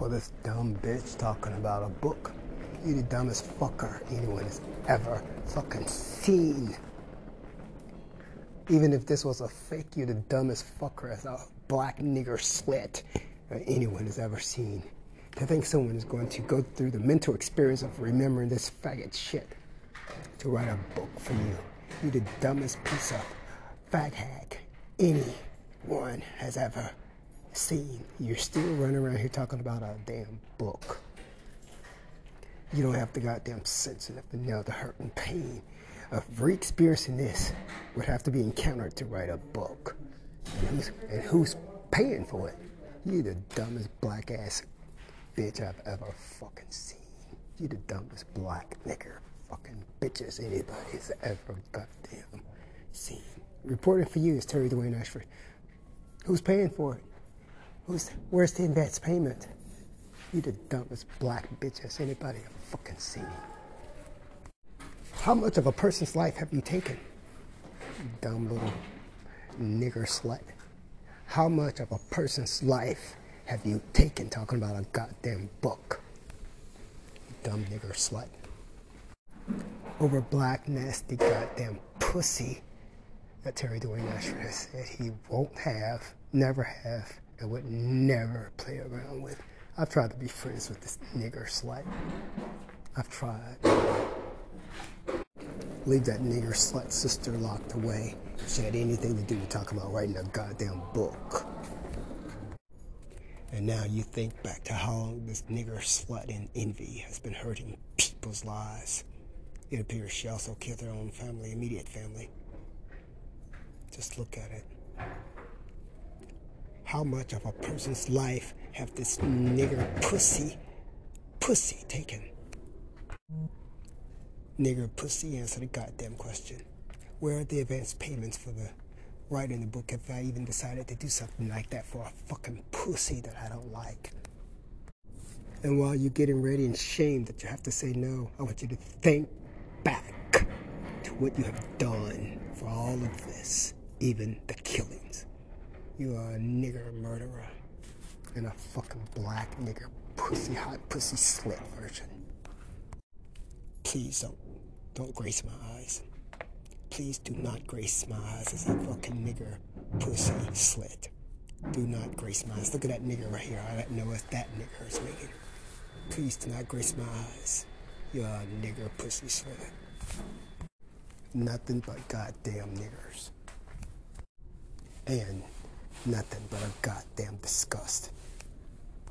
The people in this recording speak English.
for this dumb bitch talking about a book. You the dumbest fucker anyone has ever fucking seen. Even if this was a fake, you're the dumbest fucker as a black nigger slit anyone has ever seen. To think someone is going to go through the mental experience of remembering this faggot shit to write a book for you. You're the dumbest piece of fag hag anyone has ever seen. You're still running around here talking about a damn book. You don't have the goddamn sense enough to know the hurt and pain of re-experiencing this would have to be encountered to write a book. And who's, and who's paying for it? You the dumbest black ass bitch I've ever fucking seen. You the dumbest black nigger fucking bitches anybody's ever goddamn seen. Reporting for you is Terry Dwayne Ashford. Who's paying for it? Who's where's the advance payment? You the dumbest black bitches anybody ever fucking seen. How much of a person's life have you taken? Dumb little nigger slut. How much of a person's life have you taken talking about a goddamn book? Dumb nigger slut. Over black, nasty, goddamn pussy that Terry Dwayne Ashford said he won't have, never have, and would never play around with. I've tried to be friends with this nigger slut. I've tried. Leave that nigger slut sister locked away. She had anything to do with talking about writing a goddamn book. And now you think back to how long this nigger slut in envy has been hurting people's lives. It appears she also killed her own family, immediate family. Just look at it. How much of a person's life have this nigger pussy, pussy taken? Nigger pussy, answer the goddamn question. Where are the advance payments for the writing the book if I even decided to do something like that for a fucking pussy that I don't like? And while you're getting ready and shamed that you have to say no, I want you to think back to what you have done for all of this, even the killings. You are a nigger murderer and a fucking black nigger pussy hot pussy slit version. Please don't don't grace my eyes. Please do not grace my eyes as a fucking nigger pussy slit. Do not grace my eyes. Look at that nigger right here. I don't know if that nigger is making. Please do not grace my eyes. You're a nigger pussy slit. Nothing but goddamn niggers. And nothing but a goddamn disgust.